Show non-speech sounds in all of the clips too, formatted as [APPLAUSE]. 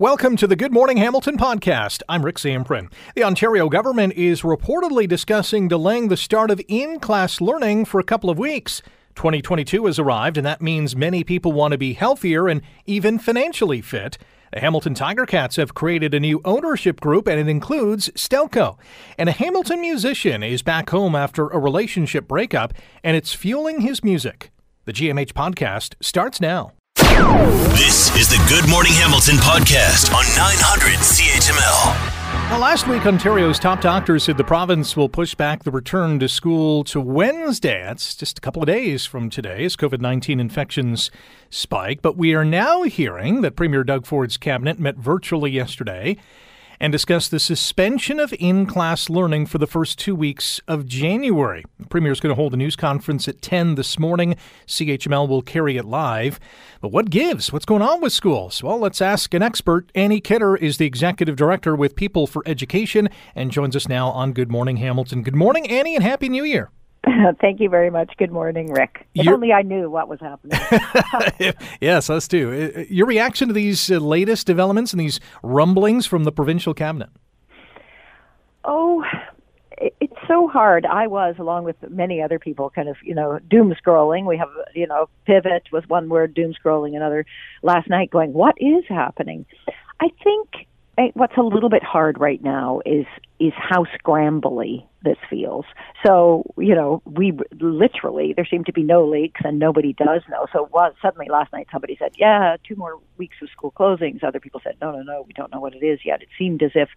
Welcome to the Good Morning Hamilton podcast. I'm Rick Zamperin. The Ontario government is reportedly discussing delaying the start of in class learning for a couple of weeks. 2022 has arrived, and that means many people want to be healthier and even financially fit. The Hamilton Tiger Cats have created a new ownership group, and it includes Stelco. And a Hamilton musician is back home after a relationship breakup, and it's fueling his music. The GMH podcast starts now. This is the Good Morning Hamilton podcast on 900 CHML. Well, last week, Ontario's top doctors said the province will push back the return to school to Wednesday. That's just a couple of days from today as COVID 19 infections spike. But we are now hearing that Premier Doug Ford's cabinet met virtually yesterday and discuss the suspension of in class learning for the first two weeks of January. The Premier is going to hold a news conference at 10 this morning. CHML will carry it live. But what gives? What's going on with schools? Well, let's ask an expert. Annie Kidder is the Executive Director with People for Education and joins us now on Good Morning Hamilton. Good morning, Annie, and Happy New Year. [LAUGHS] Thank you very much. Good morning, Rick. If You're... only I knew what was happening. [LAUGHS] yes, us too. Your reaction to these uh, latest developments and these rumblings from the provincial cabinet? Oh, it's so hard. I was, along with many other people, kind of, you know, doom scrolling. We have, you know, pivot was one word, doom scrolling another last night going, what is happening? I think what's a little bit hard right now is is how scrambly this feels. So you know, we literally there seem to be no leaks and nobody does know. So well, suddenly last night somebody said, "Yeah, two more weeks of school closings." Other people said, "No, no, no, we don't know what it is yet." It seemed as if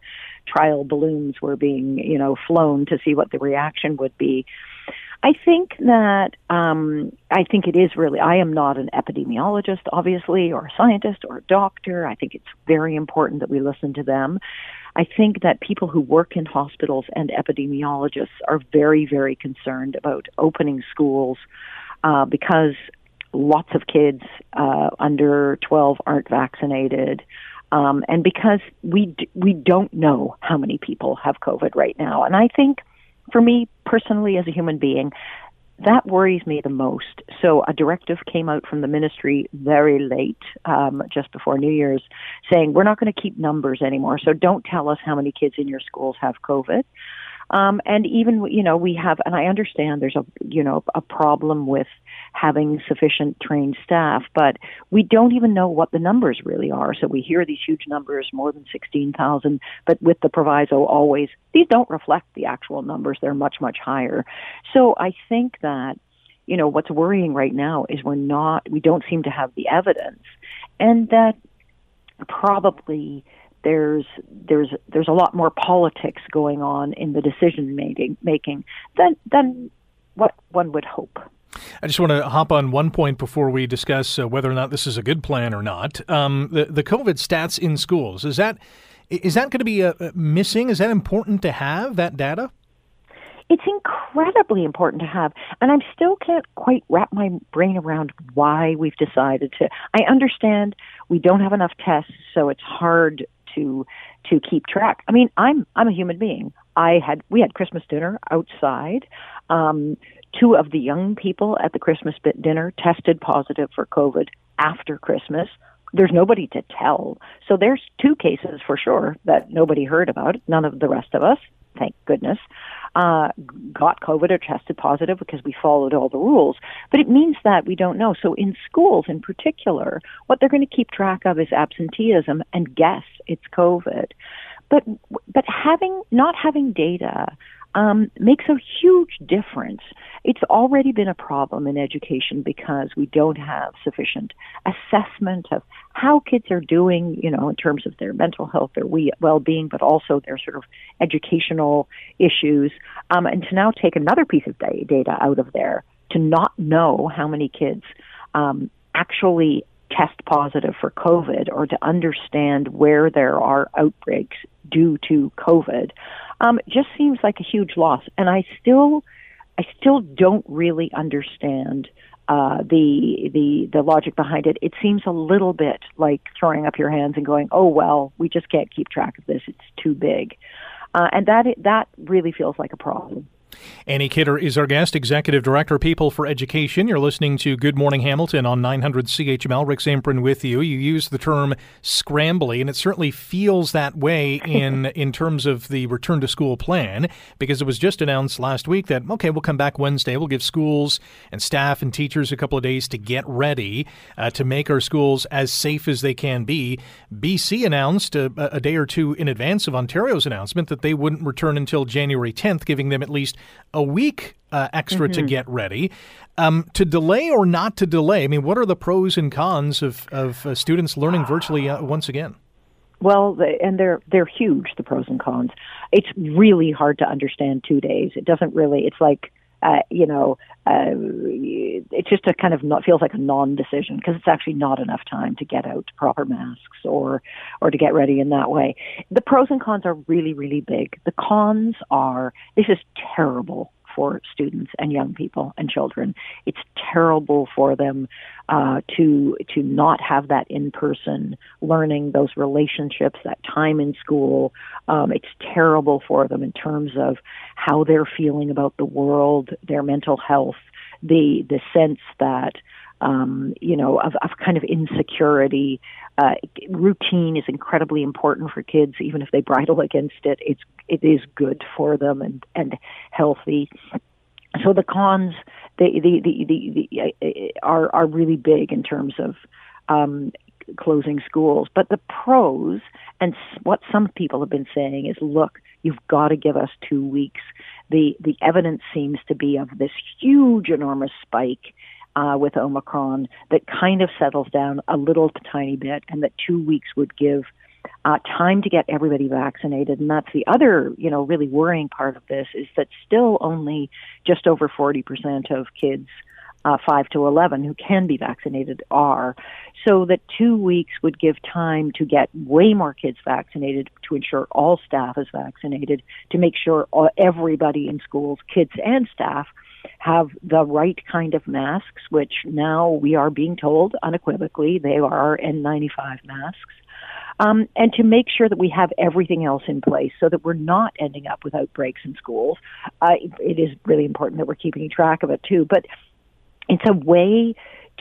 trial balloons were being you know flown to see what the reaction would be. I think that um, I think it is really. I am not an epidemiologist, obviously, or a scientist or a doctor. I think it's very important that we listen to them. I think that people who work in hospitals and epidemiologists are very, very concerned about opening schools uh, because lots of kids uh, under 12 aren't vaccinated. Um, and because we d- we don't know how many people have COVID right now, and I think for me personally as a human being, that worries me the most. So a directive came out from the ministry very late, um, just before New Year's, saying we're not going to keep numbers anymore. So don't tell us how many kids in your schools have COVID. Um, and even, you know, we have, and I understand there's a, you know, a problem with having sufficient trained staff, but we don't even know what the numbers really are. So we hear these huge numbers, more than 16,000, but with the proviso always, these don't reflect the actual numbers. They're much, much higher. So I think that, you know, what's worrying right now is we're not, we don't seem to have the evidence and that probably there's there's there's a lot more politics going on in the decision making making than than what one would hope. I just want to hop on one point before we discuss uh, whether or not this is a good plan or not. Um, the the COVID stats in schools is that is that going to be uh, missing? Is that important to have that data? It's incredibly important to have, and I still can't quite wrap my brain around why we've decided to. I understand we don't have enough tests, so it's hard to to keep track. I mean, I'm I'm a human being. I had we had Christmas dinner outside. Um, two of the young people at the Christmas dinner tested positive for COVID after Christmas. There's nobody to tell. So there's two cases for sure that nobody heard about. None of the rest of us, thank goodness uh, got COVID or tested positive because we followed all the rules. But it means that we don't know. So in schools in particular, what they're going to keep track of is absenteeism and guess it's COVID. But but having not having data um, makes a huge difference. It's already been a problem in education because we don't have sufficient assessment of how kids are doing, you know, in terms of their mental health, their well-being, but also their sort of educational issues. Um, and to now take another piece of data out of there to not know how many kids um, actually test positive for COVID or to understand where there are outbreaks due to COVID um, just seems like a huge loss. And I still, I still don't really understand uh, the the the logic behind it. It seems a little bit like throwing up your hands and going, "Oh well, we just can't keep track of this. It's too big," uh, and that that really feels like a problem. Annie Kidder is our guest, Executive Director, People for Education. You're listening to Good Morning Hamilton on 900 CHML. Rick Zamperin with you. You use the term scrambly, and it certainly feels that way in [LAUGHS] in terms of the return to school plan, because it was just announced last week that okay, we'll come back Wednesday. We'll give schools and staff and teachers a couple of days to get ready uh, to make our schools as safe as they can be. BC announced a, a day or two in advance of Ontario's announcement that they wouldn't return until January 10th, giving them at least a week uh, extra mm-hmm. to get ready. Um, to delay or not to delay? I mean, what are the pros and cons of, of uh, students learning virtually uh, once again? Well, and they're they're huge. The pros and cons. It's really hard to understand two days. It doesn't really. It's like uh, you know, uh, it's just a kind of not feels like a non-decision because it's actually not enough time to get out proper masks or or to get ready in that way. The pros and cons are really really big. The cons are this is terrible for students and young people and children. It's terrible for them uh, to to not have that in person learning, those relationships, that time in school. Um, it's terrible for them in terms of how they're feeling about the world, their mental health, the the sense that um, you know, of, of kind of insecurity. Uh, routine is incredibly important for kids, even if they bridle [LAUGHS] against it. It's it is good for them and and healthy. So the cons, the the the, the, the are are really big in terms of um, closing schools. But the pros, and what some people have been saying is, look, you've got to give us two weeks. The the evidence seems to be of this huge, enormous spike uh, with Omicron that kind of settles down a little tiny bit, and that two weeks would give uh, time to get everybody vaccinated. And that's the other, you know, really worrying part of this is that still only just over 40% of kids uh, 5 to 11 who can be vaccinated are. So that two weeks would give time to get way more kids vaccinated, to ensure all staff is vaccinated, to make sure all, everybody in schools, kids and staff, have the right kind of masks, which now we are being told unequivocally they are N95 masks. Um, and to make sure that we have everything else in place so that we're not ending up with outbreaks in schools. Uh, it is really important that we're keeping track of it too. But it's a way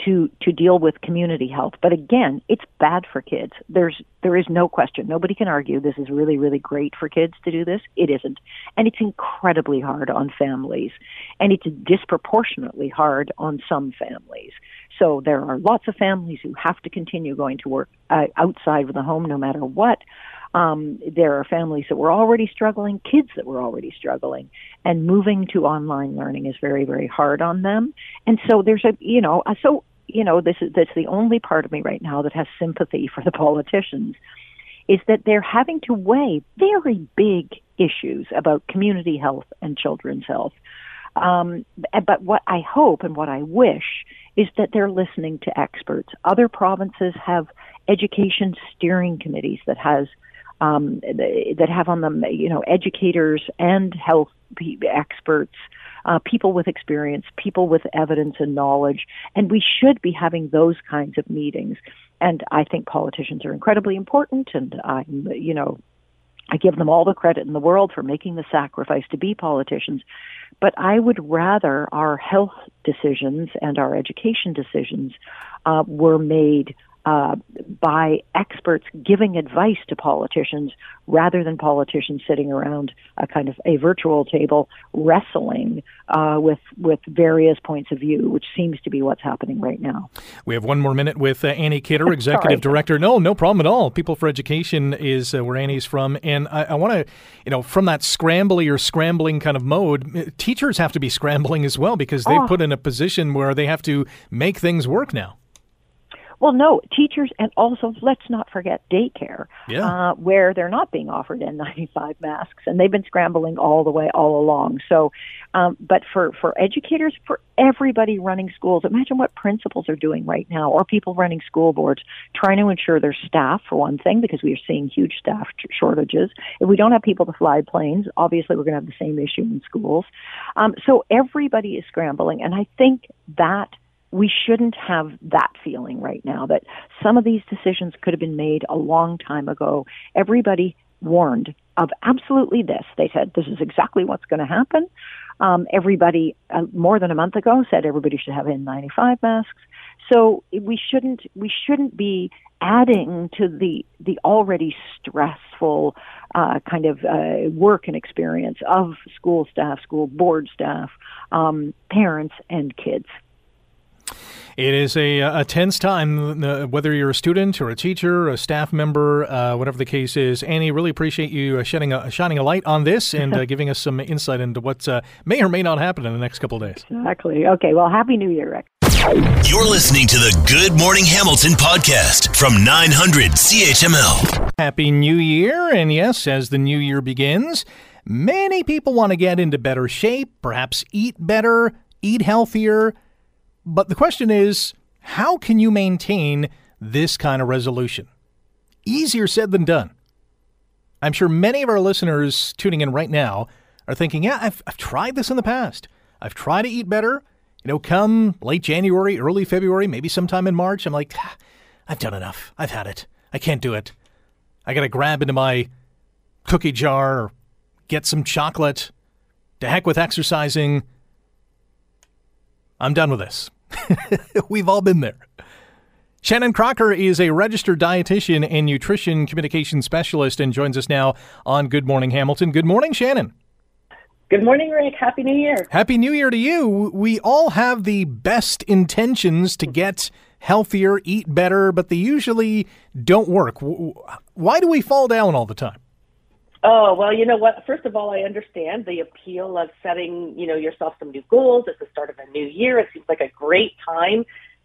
to to deal with community health. But again, it's bad for kids. There's there is no question. Nobody can argue this is really really great for kids to do this. It isn't. And it's incredibly hard on families. And it's disproportionately hard on some families. So there are lots of families who have to continue going to work uh, outside of the home no matter what. Um, there are families that were already struggling, kids that were already struggling, and moving to online learning is very, very hard on them. And so there's a, you know, so you know, this is that's the only part of me right now that has sympathy [LAUGHS] for the politicians, is that they're having to weigh very big issues about community health and children's health. Um, but what I hope and what I wish is that they're listening to experts. Other provinces have education steering committees that has um, that have on them, you know, educators and health experts, uh, people with experience, people with evidence and knowledge, and we should be having those kinds of meetings. And I think politicians are incredibly important, and I'm, you know, I give them all the credit in the world for making the sacrifice to be politicians. But I would rather our health decisions and our education decisions uh, were made uh, by experts giving advice to politicians rather than politicians sitting around a kind of a virtual table wrestling uh, with with various points of view, which seems to be what's happening right now. We have one more minute with uh, Annie Kidder, [LAUGHS] executive director. No, no problem at all. People for Education is uh, where Annie's from, and I, I want to, you know, from that scrambly or scrambling kind of mode, teachers have to be scrambling as well because they've oh. put in a position where they have to make things work now. Well, no, teachers, and also let's not forget daycare, yeah. uh, where they're not being offered N95 masks, and they've been scrambling all the way, all along. So, um, but for for educators, for everybody running schools, imagine what principals are doing right now, or people running school boards, trying to ensure their staff, for one thing, because we are seeing huge staff shortages. If we don't have people to fly planes, obviously we're going to have the same issue in schools. Um, so everybody is scrambling, and I think that we shouldn't have that feeling right now that some of these decisions could have been made a long time ago. Everybody warned of absolutely this. They said this is exactly what's going to happen. Um, everybody, uh, more than a month ago, said everybody should have N95 masks. So we shouldn't we shouldn't be adding to the the already stressful uh, kind of uh, work and experience of school staff, school board staff, um, parents, and kids. It is a, a tense time, uh, whether you're a student or a teacher, a staff member, uh, whatever the case is. Annie, really appreciate you uh, shedding a, shining a light on this [LAUGHS] and uh, giving us some insight into what uh, may or may not happen in the next couple of days. Exactly. Okay. Well, Happy New Year, Rick. You're listening to the Good Morning Hamilton podcast from 900 CHML. Happy New Year. And yes, as the new year begins, many people want to get into better shape, perhaps eat better, eat healthier but the question is how can you maintain this kind of resolution? Easier said than done. I'm sure many of our listeners tuning in right now are thinking, yeah, I've, I've tried this in the past. I've tried to eat better. You know, come late January, early February, maybe sometime in March, I'm like, ah, I've done enough. I've had it. I can't do it. I got to grab into my cookie jar get some chocolate. To heck with exercising. I'm done with this. [LAUGHS] We've all been there. Shannon Crocker is a registered dietitian and nutrition communication specialist and joins us now on Good Morning Hamilton. Good morning, Shannon. Good morning, Rick. Happy New Year. Happy New Year to you. We all have the best intentions to get healthier, eat better, but they usually don't work. Why do we fall down all the time? Oh, well, you know what? First of all, I understand the appeal of setting, you know, yourself some new goals at the start of a new year. It seems like a great time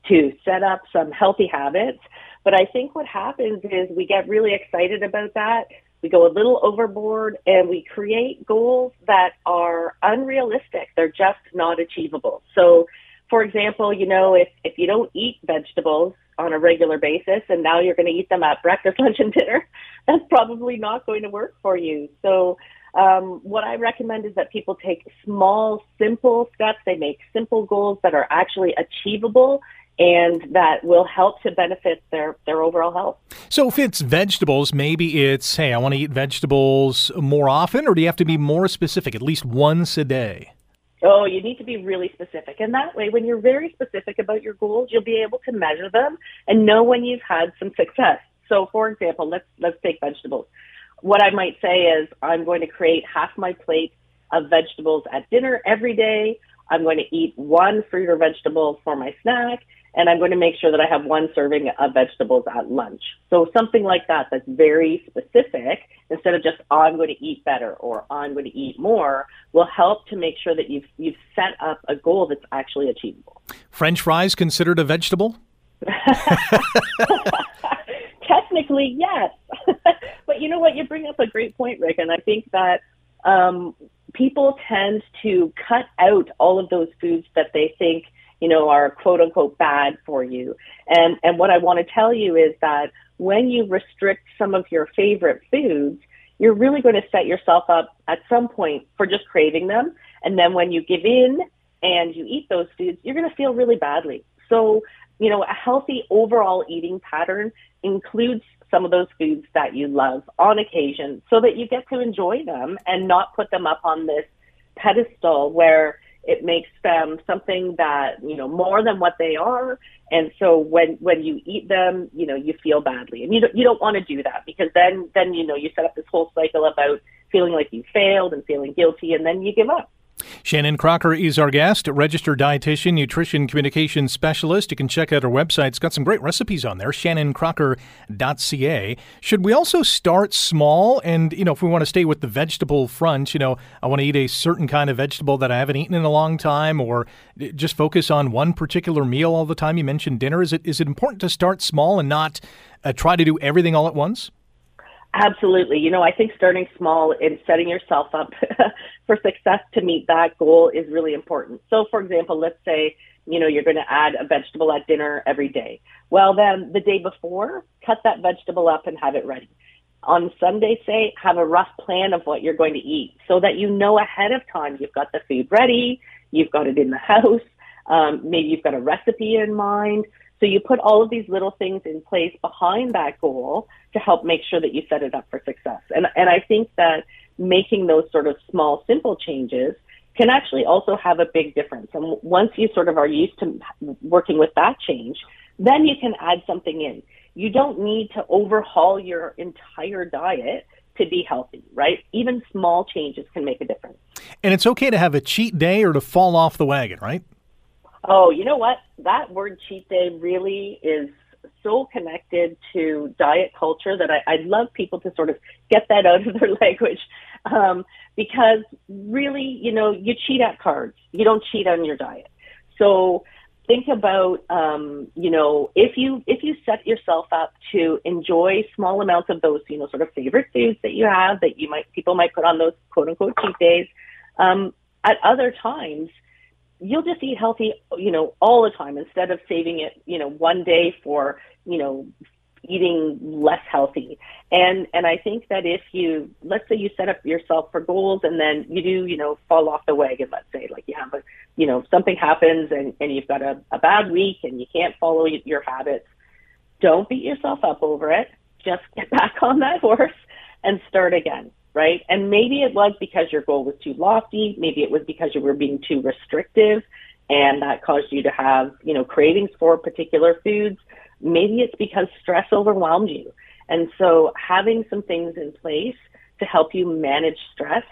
to set up some healthy habits. But I think what happens is we get really excited about that. We go a little overboard and we create goals that are unrealistic. They're just not achievable. So, for example, you know, if, if you don't eat vegetables, on a regular basis and now you're going to eat them at breakfast, [LAUGHS] lunch, and dinner, that's probably not going to work for you. So, um, what I recommend is that people take small, simple steps. They make simple goals that are actually achievable and that will help to benefit their, their overall health. So, if it's vegetables, maybe it's, hey, I want to eat vegetables more often, or do you have to be more specific, at least once a day? Oh, you need to be really specific. And that way, when you're very specific about your goals, you'll be able to measure them and know when you've had some success. So, for example, let's, let's take vegetables. What I might say is I'm going to create half my plate of vegetables at dinner every day. I'm going to eat one fruit or vegetable for my snack and I'm going to make sure that I have one serving of vegetables at lunch. So something like that that's very specific instead of just oh, I'm going to eat better or oh, I'm going to eat more will help to make sure that you've you've set up a goal that's actually achievable. French fries considered a vegetable? [LAUGHS] Technically, yes. [LAUGHS] but you know what? You bring up a great point, Rick, and I think that um, people tend to cut out all of those foods that they think you know, are quote unquote bad for you. And, and what I want to tell you is that when you restrict some of your favorite foods, you're really going to set yourself up at some point for just craving them. And then when you give in and you eat those foods, you're going to feel really badly. So, you know, a healthy overall eating pattern includes some of those foods that you love on occasion so that you get to enjoy them and not put them up on this pedestal where it makes them something that you know more than what they are. And so when when you eat them you know you feel badly. And you don't you don't want to do that because then then you know you set up this whole cycle about feeling like you failed and feeling guilty and then you give up Shannon Crocker is our guest, registered dietitian, nutrition communication specialist. You can check out her website. It's got some great recipes on there, shannoncrocker.ca. Should we also start small? And, you know, if we want to stay with the vegetable front, you know, I want to eat a certain kind of vegetable that I haven't eaten in a long time, or just focus on one particular meal all the time. You mentioned dinner. Is it is it important to start small and not uh, try to do everything all at once? Absolutely. You know, I think starting small and setting yourself up [LAUGHS] for success to meet that goal is really important. So, for example, let's say, you know, you're going to add a vegetable at dinner every day. Well, then the day before, cut that vegetable up and have it ready. On Sunday, say, have a rough plan of what you're going to eat so that you know ahead of time you've got the food ready, you've got it in the [LAUGHS] house, um, maybe you've got a recipe in mind So you put all of these little things in place behind that goal to help make sure that you set it up for success. And, and I think that making those sort of small, simple changes can actually also have a big difference. And once you sort of are used to working with that change, then you can add something in. You don't need to overhaul your entire diet to be healthy, right? Even small changes can make a difference. And it's okay to have a cheat day or to fall off the wagon, right? Oh, you know what? That word cheat day really is so connected to diet culture that I, I'd love people to sort of get that out of their [LAUGHS] language. Um, because really, you know, you cheat at cards. You don't cheat on your diet. So think about, um, you know, if you if you set yourself up to enjoy small amounts of those, you know, sort of favorite foods that you have that you might people might put on those quote unquote cheat days. Um, at other times, you'll just eat healthy, you know, all the time instead of saving it, you know, one day for, you know, eating less healthy. And and I think that if you let's say you set up yourself for goals and then you do, you know, fall off the wagon, let's say, like you have a you know, something happens and, and you've got a, a bad week and you can't follow your habits, don't beat yourself up over it. Just get [LAUGHS] back on that horse and start again right? And maybe it was because your goal was too lofty. Maybe it was because you were being too restrictive and that caused you to have, you know, cravings for particular foods. Maybe it's because stress overwhelmed you. And so having some things in place to help you manage stress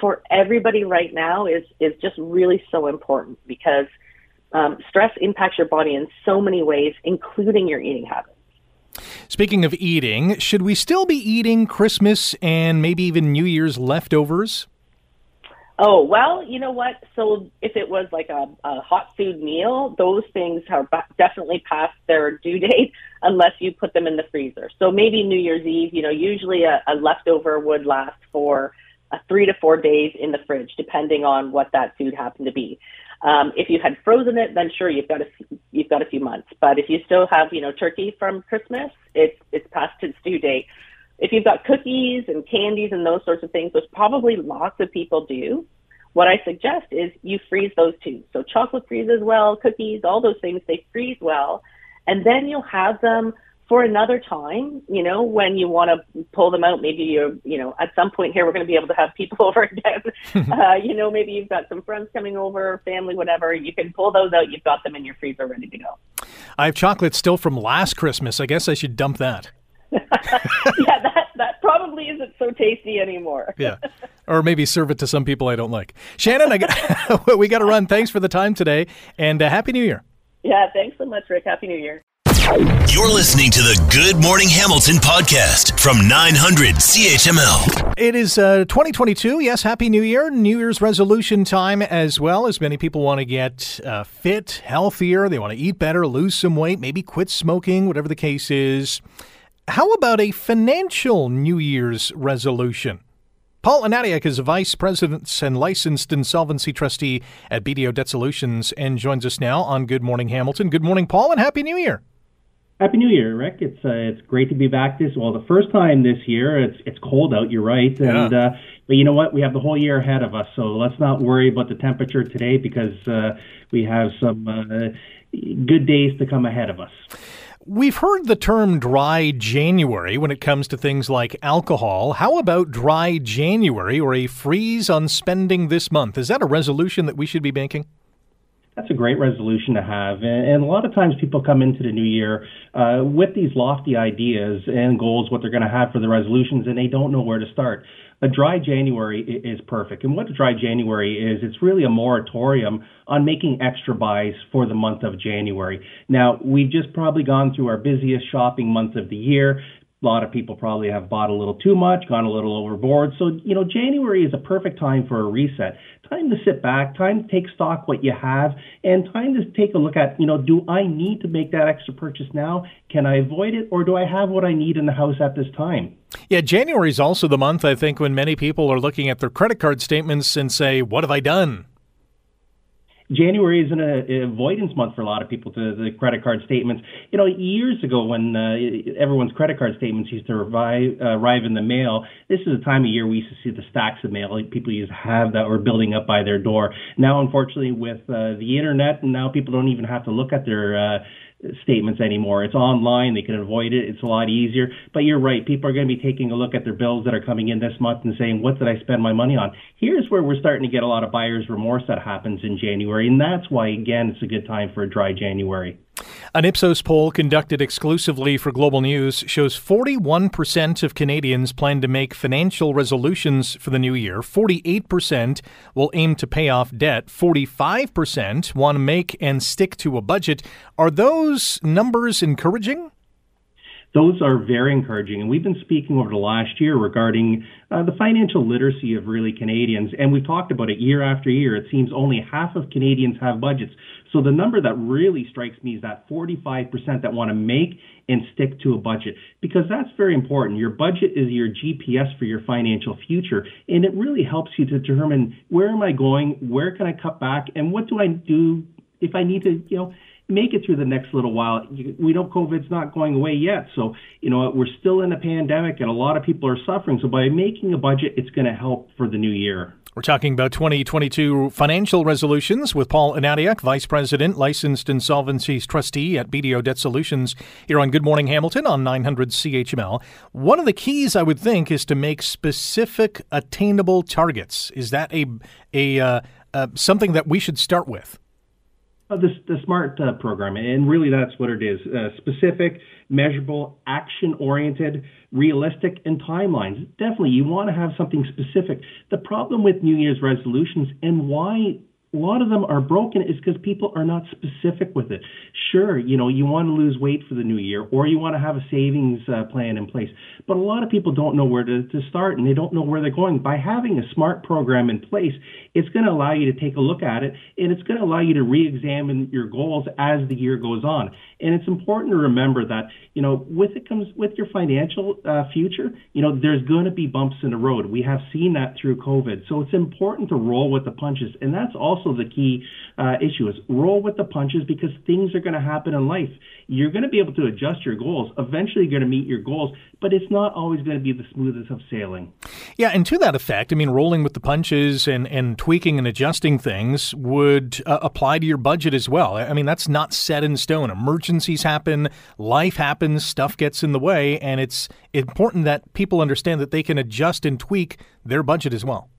for everybody right now is, is just really so important because um, stress impacts your body in so many ways, including your eating habits. Speaking of eating, should we still be eating Christmas and maybe even New Year's leftovers? Oh, well, you know what? So if it was like a, a hot food meal, those things are definitely past their due [LAUGHS] date unless you put them in the freezer. So maybe New Year's Eve, you know, usually a, a leftover would last for uh, three to four days in the fridge, depending on what that food happened to be. Um, if you had frozen it, then sure you've got a you've got a few months. But if you still have you know turkey from Christmas, it's it's past its due date. If you've got cookies and candies and those sorts of things, which probably lots of people do, what I suggest is you freeze those too. So chocolate freezes well, cookies, all those things they freeze well, and then you'll have them for another time, you know, when you want to pull them out, maybe you're, you know, at some point here, we're going to be able to have people [LAUGHS] over again. [LAUGHS] uh, you know, maybe you've got some friends coming over, family, whatever. You can pull those out. You've got them in your freezer ready to go. I have chocolate still from last Christmas. I guess I should dump that. [LAUGHS] yeah, that, that probably isn't so tasty anymore. yeah. Or maybe serve it to some people I don't like. Shannon, I got, we got to run. Thanks for the time today and uh, Happy New Year. Yeah, thanks so much, Rick. Happy New Year. You're listening to the Good Morning Hamilton podcast from 900 CHML. It is uh, 2022. Yes, Happy New Year. New Year's resolution time as well, as many people want to get uh, fit, healthier. They want to eat better, lose some weight, maybe quit smoking, whatever the case is. How about a financial New Year's resolution? Paul Anadiak is vice president and licensed insolvency trustee at BDO Debt Solutions and joins us now on Good Morning Hamilton. Good morning, Paul, and Happy New Year. Happy New Year, Rick. It's uh, it's great to be back this well the first time this year. It's it's cold out. You're right, and yeah. uh, but you know what? We have the whole year ahead of us, so let's not worry about the temperature today because uh, we have some uh, good days to come ahead of us. We've heard the term dry January when it comes to things like alcohol. How about dry January or a freeze on spending this month? Is that a resolution that we should be making? That's a great resolution to have. And, a lot of times people come into the new year uh, with these lofty ideas and goals, what they're going to have for the resolutions, and they don't know where to start. A dry January is perfect. And what a dry January is, it's really a moratorium on making extra buys for the month of January. Now, we've just probably gone through our busiest shopping month of the year. A lot of people probably have bought a little too much, gone a little overboard. So, you know, January is a perfect time for a reset. Time to sit back, time to take stock what you have, and time to take a look at, you know, do I need to make that extra purchase now? Can I avoid it, or do I have what I need in the house at this time? Yeah, January is also the month, I think, when many people are looking at their credit card statements and say, What have I done? January is an uh, avoidance month for a lot of people to the credit card statements. You know, years ago when uh, everyone's credit card statements used to arrive, uh, arrive in the mail, this is a time of year we used to see the stacks of mail like people used to have that were building up by their door. Now, unfortunately, with uh, the internet, now people don't even have to look at their uh, statements anymore. It's online. They can avoid it. It's a lot easier. But you're right. People are going to be taking a look at their bills that are coming in this month and saying, what did I spend my money on? Here's where we're starting to get a lot of buyer's remorse that happens in January. And that's why, again, it's a good time for a dry January. An Ipsos poll conducted exclusively for Global News shows 41% of Canadians plan to make financial resolutions for the new year. 48% will aim to pay off debt. 45% want to make and stick to a budget. Are those numbers encouraging? those are very encouraging. And we've been speaking over the last year regarding uh, the financial literacy of really Canadians. And we've talked about it year after year. It seems only half of Canadians have budgets. So the number that really strikes me is that 45% that want to make and stick to a budget because that's very important. Your budget is your GPS for your financial future and it really helps you to determine where am I going, where can I cut back, and what do I do if I need to, you know, make it through the next little while. We know COVID's not going away yet. So, you know, we're still in a pandemic and a lot of people are suffering. So by making a budget, it's going to help for the new year. We're talking about 2022 financial resolutions with Paul Anadiak, Vice President, Licensed Insolvencies Trustee at BDO Debt Solutions, here on Good Morning Hamilton on 900 CHML. One of the keys, I would think, is to make specific, attainable targets. Is that a a uh, uh, something that we should start with? Uh, the, the SMART uh, program, and really that's what it is uh, specific, measurable, action oriented, realistic, and timelines. Definitely, you want to have something specific. The problem with New Year's resolutions and why a lot of them are broken is because people are not specific with it. Sure, you know, you want to lose weight for the new year or you want to have a savings uh, plan in place, but a lot of people don't know where to, to start and they don't know where they're going. By having a smart program in place, it's going to allow you to take a look at it and it's going to allow you to re-examine your goals as the year goes on. And it's important to remember that, you know, with it comes with your financial uh, future, you know, there's going to be bumps in the road. We have seen that through COVID. So it's important to roll with the punches. And that's also the key uh, issue is roll with the punches because things are going to happen in life. You're going to be able to adjust your goals. Eventually, you're going to meet your goals, but it's not always going to be the smoothest of sailing. Yeah, and to that effect, I mean, rolling with the punches and, and tweaking and adjusting things would uh, apply to your budget as well. I mean, that's not set in stone. Emergencies happen, life happens, stuff gets in the way, and it's important that people understand that they can adjust and tweak their budget as well.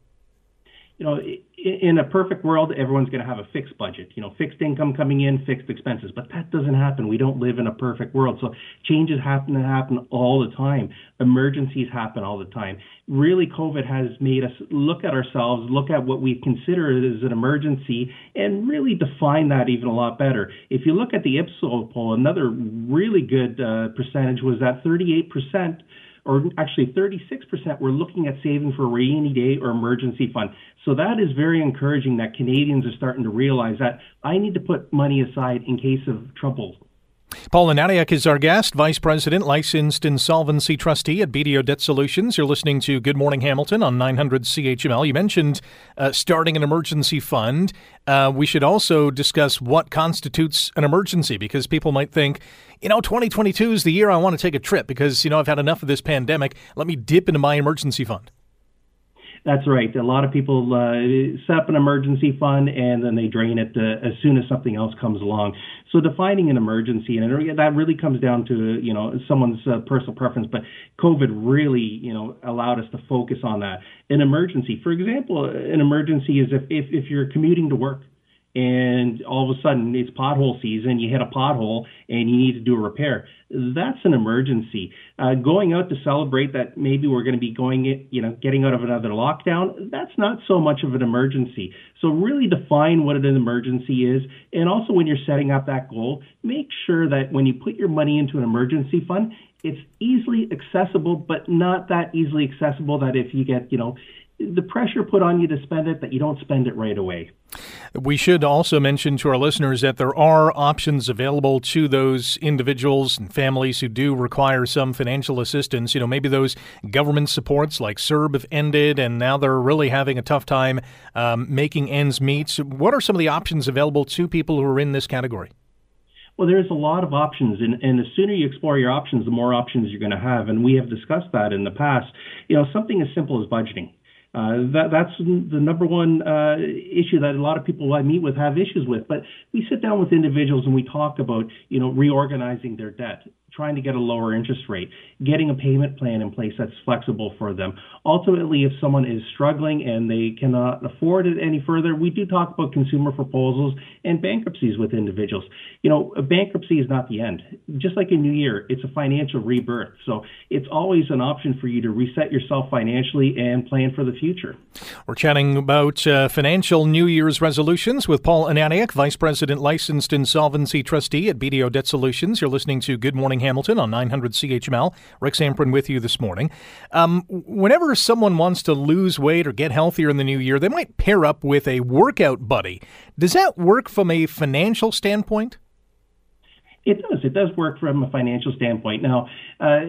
You know, in a perfect world, everyone's going to have a fixed budget, you know, fixed income coming in, fixed expenses. But that doesn't happen. We don't live in a perfect world. So changes happen to happen all the time. Emergencies happen all the time. Really, COVID has made us look at ourselves, look at what we consider as an emergency, and really define that even a lot better. If you look at the Ipsos poll, another really good uh, percentage was that 38% or actually 36% were looking at saving for a rainy day or emergency fund. So that is very encouraging that Canadians are starting to realize that I need to put money aside in case of trouble. Paul Anadiak is our guest, Vice President, Licensed Insolvency Trustee at BDO Debt Solutions. You're listening to Good Morning Hamilton on 900 CHML. You mentioned uh, starting an emergency fund. Uh, we should also discuss what constitutes an emergency because people might think, you know, 2022 is the year I want to take a trip because, you know, I've had enough of this pandemic. Let me dip into my emergency fund. That's right. A lot of people uh, set up an emergency fund and then they drain it uh, as soon as something else comes along. So defining an emergency, and that really comes down to you know someone's uh, personal preference. But COVID really you know allowed us to focus on that. An emergency, for example, an emergency is if if, if you're commuting to work and all of a sudden it's pothole season, you hit a pothole and you need to do a repair. That's an emergency. Uh, going out to celebrate that maybe we're going to be going, you know, getting out of another lockdown, that's not so much of an emergency. So really define what an emergency is. And also when you're setting up that goal, make sure that when you put your money into an emergency fund, it's easily accessible, but not that easily accessible that if you get, you know, the pressure put on you to spend it that you don't spend it right away. We should also mention to our listeners that there are options available to those individuals and families who do require some financial assistance. You know, maybe those government supports like CERB have ended and now they're really having a tough time um, making ends meet. So what are some of the options available to people who are in this category? Well, there's a lot of options, and, and the sooner you explore your options, the more options you're going to have. And we have discussed that in the past. You know, something as simple as budgeting Uh, that, that's the number one uh, issue that a lot of people I meet with have issues with. But we sit down with individuals and we talk about, you know, reorganizing their debt trying to get a lower interest rate, getting a payment plan in place that's flexible for them. Ultimately, if someone is struggling and they cannot afford it any further, we do talk about consumer proposals and bankruptcies with individuals. You know, a bankruptcy is not the end. Just like a new year, it's a financial rebirth. So it's always an option for you to reset yourself financially and plan for the future. We're chatting about uh, financial New Year's resolutions with Paul Ananiak, Vice President, Licensed Insolvency Trustee at BDO Debt Solutions. You're listening to Good Morning Hamilton on 900 CHML. Rick Zamperin with you this morning. Um, whenever someone wants to lose weight or get healthier in the new year, they might pair up with a workout buddy. Does that work from a financial standpoint? It does. It does work from a financial standpoint. Now, uh,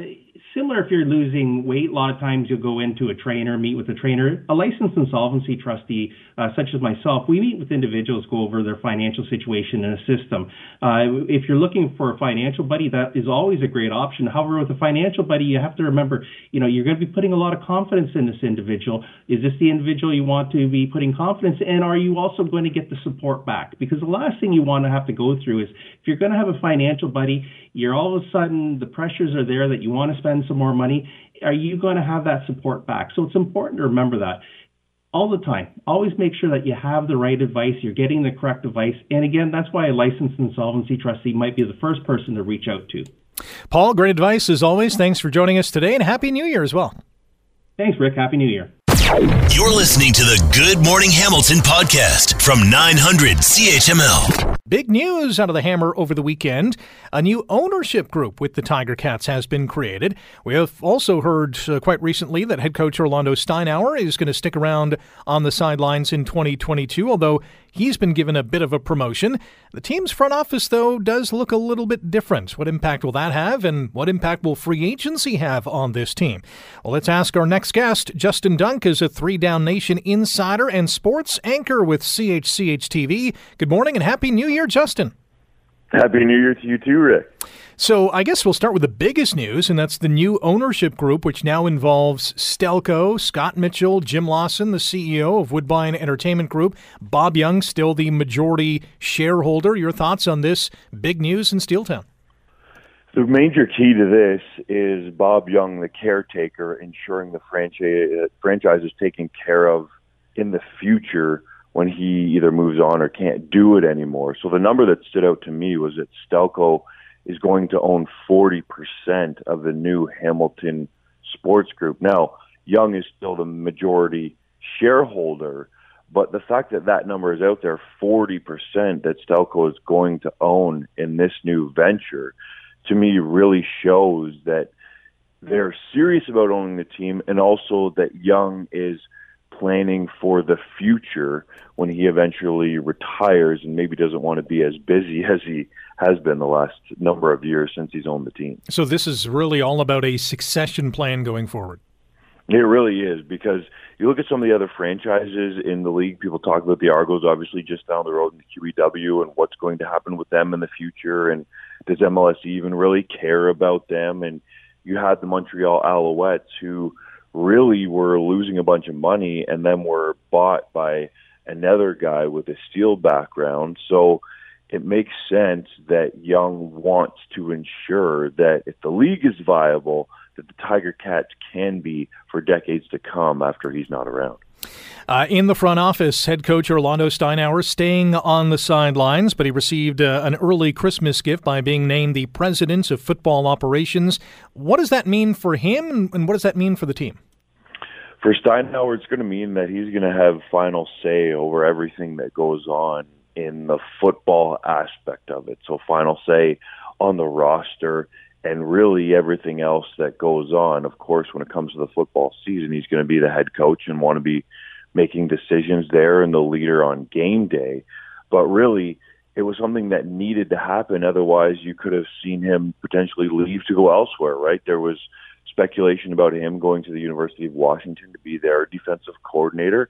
similar if you're losing weight, a lot of times you'll go into a trainer, meet with a trainer. A licensed insolvency trustee, uh, such as myself, we meet with individuals, go over their financial situation and assist them. Uh, if you're looking for a financial buddy, that is always a great option. However, with a financial buddy, you have to remember, you know, you're going to be putting a lot of confidence in this individual. Is this the individual you want to be putting confidence in? Are you also going to get the support back? Because the last thing you want to have to go through is if you're going to have a financial buddy, you're all of a sudden the pressures are there that you want to spend some more money. Are you going to have that support back? So it's important to remember that all the time. Always make sure that you have the right advice, you're getting the correct advice. And again, that's why a licensed insolvency trustee might be the first person to reach out to. Paul, great advice as always. Thanks for joining us today and Happy New Year as well. Thanks, Rick. Happy New Year. You're listening to the Good Morning Hamilton podcast from 900 CHML. Big news out of the Hammer over the weekend. A new ownership group with the Tiger Cats has been created. We have also heard uh, quite recently that head coach Orlando Steinauer is going to stick around on the sidelines in 2022, although he's been given a bit of a promotion. The team's front office, though, does look a little bit different. What impact will that have, and what impact will free agency have on this team? Well, let's ask our next guest. Justin Dunk is a three down nation insider and sports anchor with CHCH TV. Good morning and Happy New Year Year, Justin. Happy New Year to you too, Rick. So, I guess we'll start with the biggest news, and that's the new ownership group, which now involves Stelco, Scott Mitchell, Jim Lawson, the CEO of Woodbine Entertainment Group, Bob Young, still the majority shareholder. Your thoughts on this big news in Steeltown? The major key to this is Bob Young, the caretaker, ensuring the franchise, uh, franchise is taken care of in the future when he either moves on or can't do it anymore. So the number that stood out to me was that Stelco is going to own 40% of the new Hamilton Sports Group. Now, Young is still the majority shareholder, but the fact that that number is out there, 40% that Stelco is going to own in this new venture, to me really shows that they're serious about owning the team and also that Young is – planning for the future when he eventually retires and maybe doesn't want to be as busy [LAUGHS] as he has been the last number of years since he's owned the team. So this is really all about a succession plan going forward. It really is because you look at some of the other franchises in the league. People talk about the Argos, obviously just down the road in the QEW, and what's going to happen with them in the future, and does MLS even really care about them? And you had the Montreal Alouettes, who really were losing a bunch of money and then were bought by another guy with a steel background. So it makes sense that Young wants to ensure that if the league is viable, that the Tiger Cats can be for decades to come after he's not around. Uh, in the front office, head coach Orlando Steinauer staying on the sidelines, but he received uh, an early Christmas gift by being named the president of football operations. What does that mean for him, and what does that mean for the team? For Steinauer, it's going to mean that he's going to have final say over everything that goes on in the football aspect of it. So, final say on the roster and really everything else that goes on. Of course, when it comes to the football season, he's going to be the head coach and want to be making decisions there and the leader on game day. But really, it was something that needed to happen. Otherwise, you could have seen him potentially leave to go elsewhere, right? There was speculation about him going to the University of Washington to be their defensive coordinator.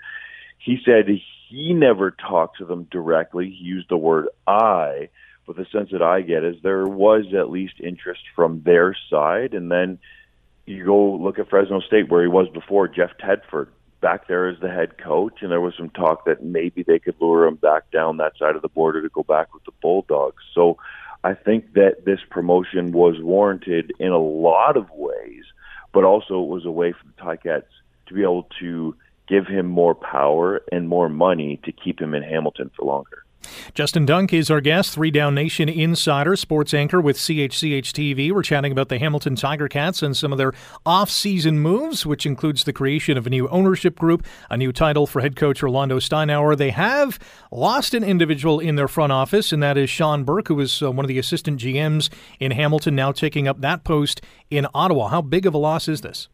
He said he never talked to them directly. He used the word I, but the sense that I get is there was at least interest from their side. And then you go look at Fresno State, where he was before, Jeff Tedford back there as the head coach, and there was some talk that maybe they could lure him back down that side of the border to go back with the Bulldogs. So I think that this promotion was warranted in a lot of ways, but also it was a way for the Ticats to be able to give him more power and more money to keep him in Hamilton for longer. Justin Dunk is our guest, Three Down Nation insider, sports anchor with CHCH TV. We're chatting about the Hamilton Tiger Cats and some of their off-season moves, which includes the creation of a new ownership group, a new title for head coach Orlando Steinauer. They have lost an individual in their front office, and that is Shawn Burke, who was uh, one of the assistant GMs in Hamilton, now taking up that post in Ottawa. How big of a loss is this?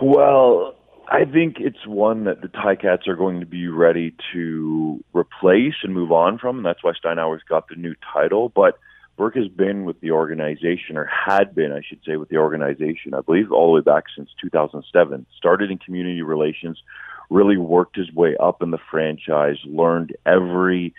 Well, I think it's one that the Ticats are going to be ready to replace and move on from, and that's why Steinauer's got the new title. But Burke has been with the organization, or had been, I should say, with the organization, I believe, all the way back since 2007. Started in community relations, really worked his way up in the franchise, learned every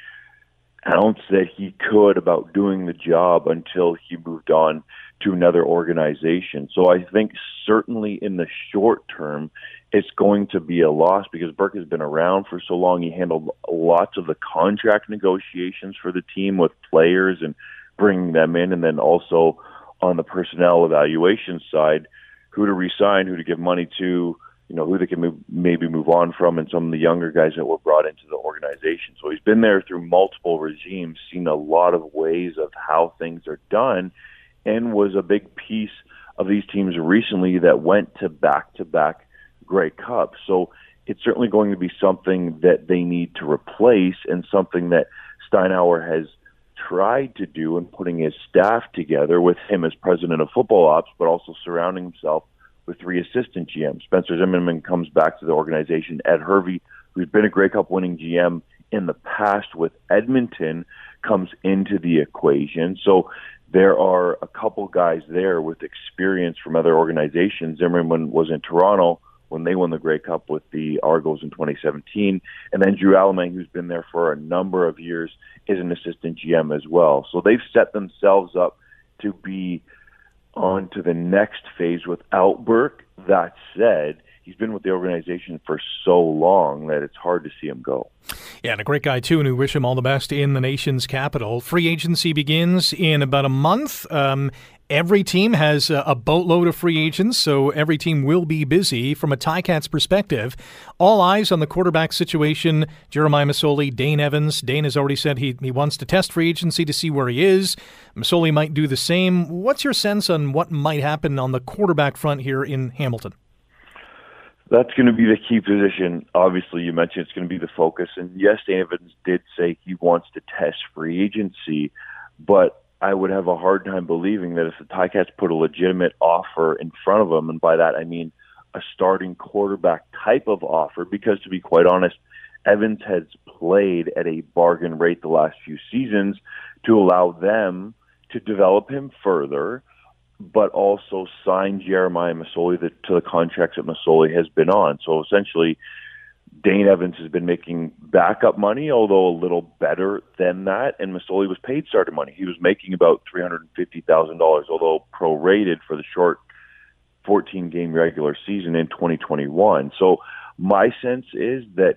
ounce that he could about doing the job until he moved on to another organization. So I think certainly in the short term, it's going to be a loss because Burke has been around for so long. He handled lots of the contract negotiations for the team with players and bringing them in, and then also on the personnel evaluation side, who to resign, who to give money to, you know, who they can move, maybe move on from, and some of the younger guys that were brought into the organization. So he's been there through multiple regimes, seen a lot of ways of how things are done, and was a big piece of these teams recently that went to back to back Grey Cup. So it's certainly going to be something that they need to replace and something that Steinauer has tried to do in putting his staff together with him as president of football ops, but also surrounding himself with three assistant GMs. Spencer Zimmerman comes back to the organization. Ed Hervey, who's been a Grey Cup winning GM in the past with Edmonton, comes into the equation. So there are a couple guys there with experience from other organizations. Zimmerman was in Toronto when they won the Grey Cup with the Argos in 2017. And then Drew Allemang, who's been there for a number of years, is an assistant GM as well. So they've set themselves up to be on to the next phase without Burke. That said, he's been with the organization for so long that it's hard to see him go. Yeah, and a great guy too, and we wish him all the best in the nation's capital. Free agency begins in about a month. Um, Every team has a boatload of free agents, so every team will be busy. From a Ticats perspective, all eyes on the quarterback situation. Jeremiah Masoli, Dane Evans. Dane has already said he, he wants to test free agency to see where he is. Masoli might do the same. What's your sense on what might happen on the quarterback front here in Hamilton? That's going to be the key position. Obviously, you mentioned it's going to be the focus. And yes, Dane Evans did say he wants to test free agency, but I would have a hard time believing that if the Ticats put a legitimate offer in front of him, and by that I mean a starting quarterback type of offer, because to be quite honest, Evans has played at a bargain rate the last few seasons to allow them to develop him further, but also signed Jeremiah Masoli to the contracts that Masoli has been on. So essentially, Dane Evans has been making backup money, although a little better than that. And Masoli was paid starter money. He was making about three hundred and fifty thousand dollars, although prorated for the short fourteen game regular season in twenty twenty one. So my sense is that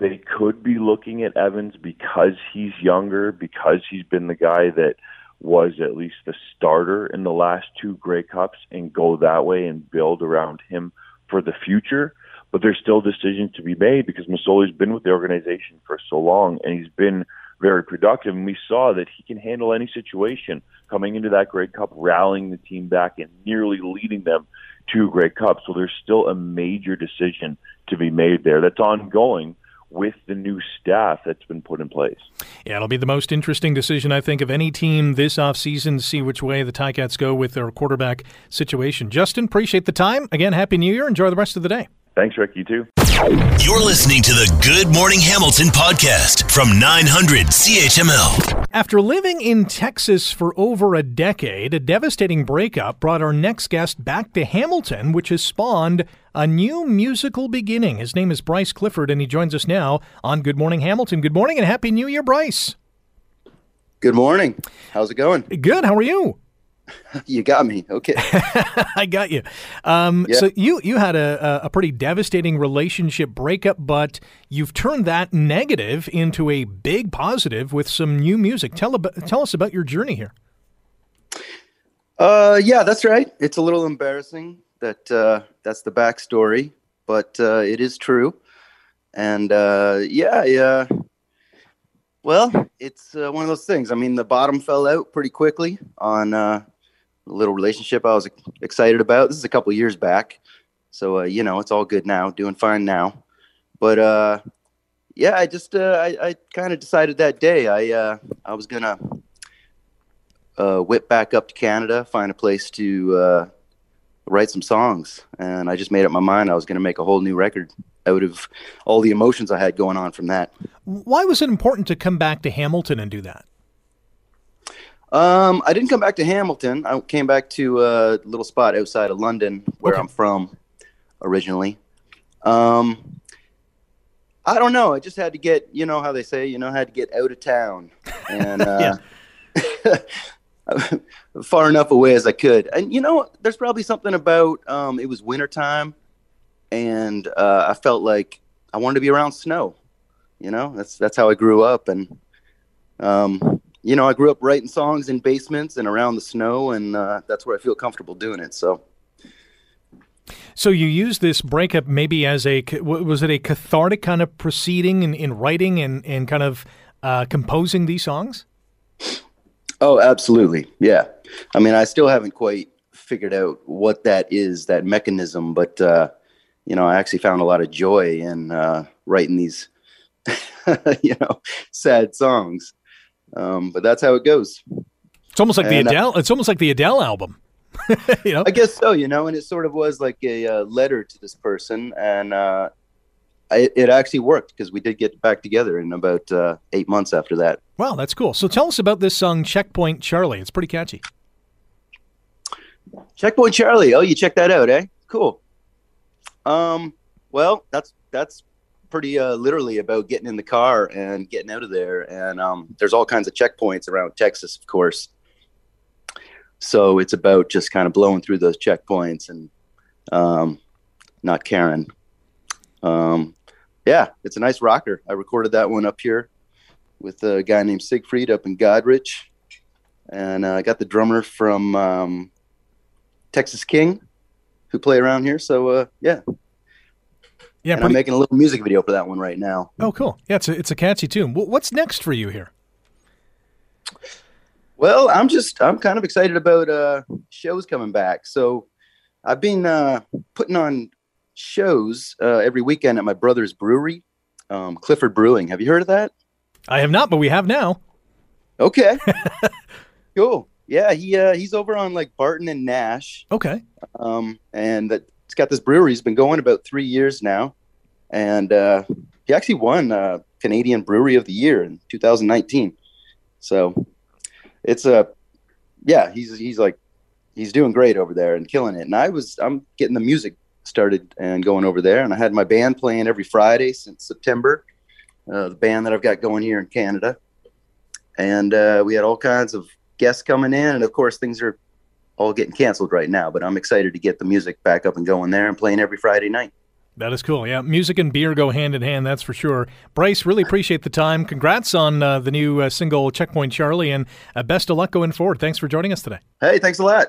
they could be looking at Evans because he's younger, because he's been the guy that was at least the starter in the last two Grey Cups, and go that way and build around him for the future but there's still decisions to be made because Masoli's been with the organization for so long and he's been very productive. And we saw that he can handle any situation coming into that Grey Cup, rallying the team back and nearly leading them to Grey Cup. So there's still a major decision to be made there that's ongoing with the new staff that's been put in place. Yeah, it'll be the most interesting decision, I think, of any team this offseason to see which way the Ticats go with their quarterback situation. Justin, appreciate the time. Again, Happy New Year. Enjoy the rest of the day. Thanks, Rick. You too. You're listening to the Good Morning Hamilton podcast from 900 CHML. After living in Texas for over a decade, a devastating breakup brought our next guest back to Hamilton, which has spawned a new musical beginning. His name is Bryce Clifford, and he joins us now on Good Morning Hamilton. Good morning and Happy New Year, Bryce. Good morning. How's it going? Good. How are you? [LAUGHS] you got me. Okay. [LAUGHS] I got you. Um, yeah. So you you had a, a pretty devastating relationship breakup, but you've turned that negative into a big positive with some new music. Tell tell us about your journey here. Uh, yeah, that's right. It's a little embarrassing that uh, that's the backstory, but uh, it is true. And uh, yeah, yeah. Well, it's uh, one of those things. I mean, the bottom fell out pretty quickly on uh, little relationship I was excited about. This is a couple years back, so uh, you know it's all good now, doing fine now. But uh, yeah, I just uh, I, I kind of decided that day I uh, I was gonna uh, whip back up to Canada, find a place to uh, write some songs, and I just made up my mind I was gonna make a whole new record out of all the emotions I had going on from that. Why was it important to come back to Hamilton and do that? Um, I didn't come back to Hamilton. I came back to a little spot outside of London, where okay. I'm from originally. Um, I don't know. I just had to get, you know how they say, you know, had to get out of town and [LAUGHS] uh, [LAUGHS] far enough away as I could. And you know, there's probably something about um, it was wintertime, and uh, I felt like I wanted to be around snow. You know, that's that's how I grew up, and um, you know, I grew up writing songs in basements and around the snow, and uh, that's where I feel comfortable doing it. So. So you use this breakup maybe as a was it a cathartic kind of proceeding in, in writing and, and kind of uh, composing these songs? Oh, absolutely, yeah. I mean, I still haven't quite figured out what that is, that mechanism, but uh, you know, I actually found a lot of joy in uh, writing these, [LAUGHS] you know, sad songs. Um, but that's how it goes. It's almost like and, the uh, Adele. Uh, it's almost like the Adele album. [LAUGHS] you know? I guess so. You know, and it sort of was like a uh, letter to this person, and uh, I, it actually worked because we did get back together in about uh, eight months after that. Wow, that's cool. So tell us about this song, "Checkpoint Charlie." It's pretty catchy. Checkpoint Charlie. Oh, you check that out, eh? Cool. Um, well, that's that's pretty uh, literally about getting in the car and getting out of there. And um, there's all kinds of checkpoints around Texas, of course. So it's about just kind of blowing through those checkpoints and um, not caring. Um, yeah, it's a nice rocker. I recorded that one up here with a guy named Siegfried up in Goderich. And uh, I got the drummer from um, Texas King who play around here. So, uh, yeah, yeah, pretty... I'm making a little music video for that one right now. Oh, cool. Yeah, it's a, it's a catchy tune. What's next for you here? Well, I'm just I'm kind of excited about uh, shows coming back. So I've been uh, putting on shows uh, every weekend at my brother's brewery, um, Clifford Brewing. Have you heard of that? I have not, but we have now. Okay. [LAUGHS] cool. Yeah, he uh, he's over on like Barton and Nash. Okay. Um, and that he's got this brewery. He's been going about three years now, and uh, he actually won uh, Canadian Brewery of the Year in 2019. So it's a yeah, he's he's like he's doing great over there and killing it. And I was I'm getting the music started and going over there, and I had my band playing every Friday since September. Uh, the band that I've got going here in Canada, and uh, we had all kinds of guests coming in, and of course things are all getting canceled right now. But I'm excited to get the music back up and going there and playing every Friday night. That is cool. Yeah, music and beer go hand in hand. That's for sure. Bryce, really appreciate the time. Congrats on uh, the new uh, single "Checkpoint Charlie," and uh, best of luck going forward. Thanks for joining us today. Hey, thanks a lot.